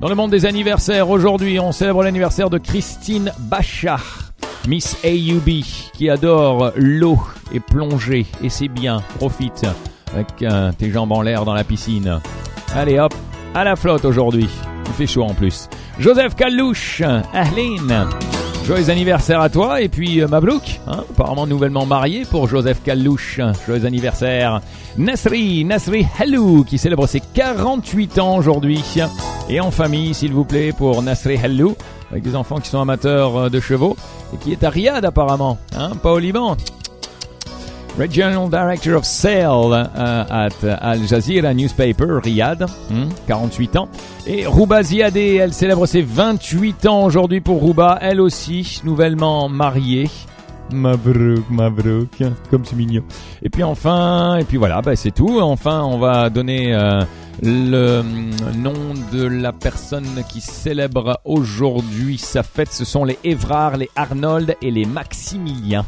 Dans le monde des anniversaires, aujourd'hui, on célèbre l'anniversaire de Christine Bachar, Miss AUB, qui adore l'eau et plonger. Et c'est bien, profite avec euh, tes jambes en l'air dans la piscine. Allez hop, à la flotte aujourd'hui. Il fait chaud en plus. Joseph Kalouche, Ahlin. Joyeux anniversaire à toi et puis euh, hein, apparemment nouvellement marié pour Joseph Kalouche. Joyeux anniversaire. Nasri, Nasri Hallou qui célèbre ses 48 ans aujourd'hui. Et en famille, s'il vous plaît, pour Nasri Hallou, avec des enfants qui sont amateurs euh, de chevaux et qui est à Riyad apparemment, hein, pas au Liban. Regional Director of Sale euh, at Al Jazeera Newspaper, Riyad, 48 ans. Et Rouba Ziadeh, elle célèbre ses 28 ans aujourd'hui pour Rouba, elle aussi, nouvellement mariée. Mabrouk, Mabrouk, comme c'est mignon. Et puis enfin, et puis voilà, bah c'est tout. Enfin, on va donner euh, le nom de la personne qui célèbre aujourd'hui sa fête. Ce sont les Évrard, les Arnold et les Maximilien.